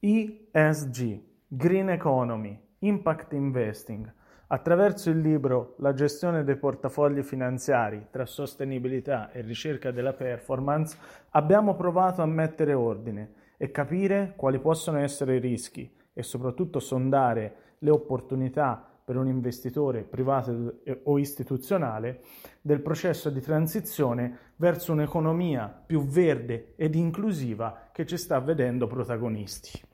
ESG, Green Economy, Impact Investing. Attraverso il libro La gestione dei portafogli finanziari tra sostenibilità e ricerca della performance abbiamo provato a mettere ordine e capire quali possono essere i rischi e soprattutto sondare le opportunità per un investitore privato o istituzionale del processo di transizione verso un'economia più verde ed inclusiva che ci sta vedendo protagonisti.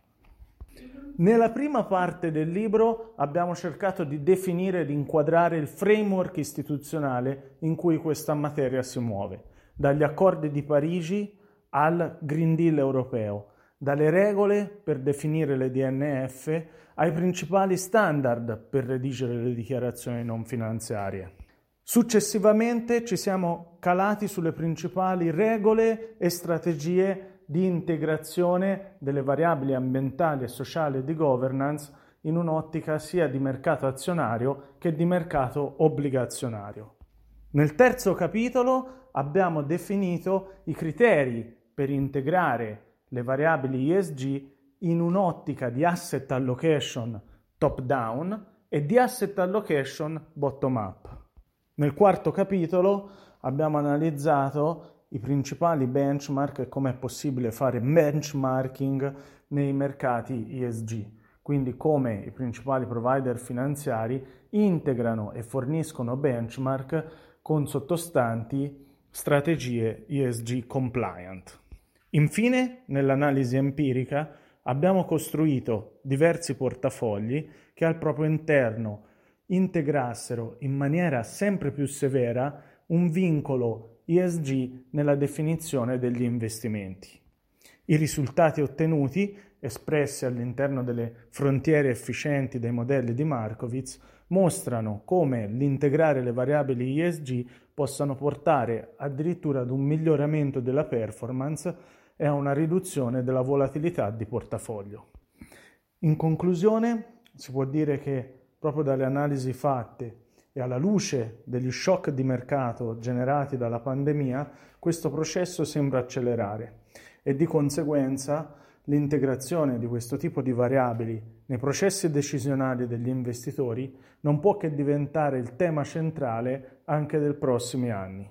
Nella prima parte del libro abbiamo cercato di definire ed inquadrare il framework istituzionale in cui questa materia si muove, dagli accordi di Parigi al Green Deal europeo, dalle regole per definire le DNF ai principali standard per redigere le dichiarazioni non finanziarie. Successivamente ci siamo calati sulle principali regole e strategie di integrazione delle variabili ambientali e sociali di governance in un'ottica sia di mercato azionario che di mercato obbligazionario. Nel terzo capitolo abbiamo definito i criteri per integrare le variabili ESG in un'ottica di asset allocation top-down e di asset allocation bottom-up. Nel quarto capitolo abbiamo analizzato i principali benchmark e come è possibile fare benchmarking nei mercati ESG, quindi come i principali provider finanziari integrano e forniscono benchmark con sottostanti strategie ESG compliant. Infine, nell'analisi empirica, abbiamo costruito diversi portafogli che al proprio interno integrassero in maniera sempre più severa un vincolo ESG nella definizione degli investimenti. I risultati ottenuti, espressi all'interno delle frontiere efficienti dei modelli di Markowitz, mostrano come l'integrare le variabili ESG possano portare addirittura ad un miglioramento della performance e a una riduzione della volatilità di portafoglio. In conclusione, si può dire che proprio dalle analisi fatte e alla luce degli shock di mercato generati dalla pandemia, questo processo sembra accelerare e di conseguenza l'integrazione di questo tipo di variabili nei processi decisionali degli investitori non può che diventare il tema centrale anche dei prossimi anni.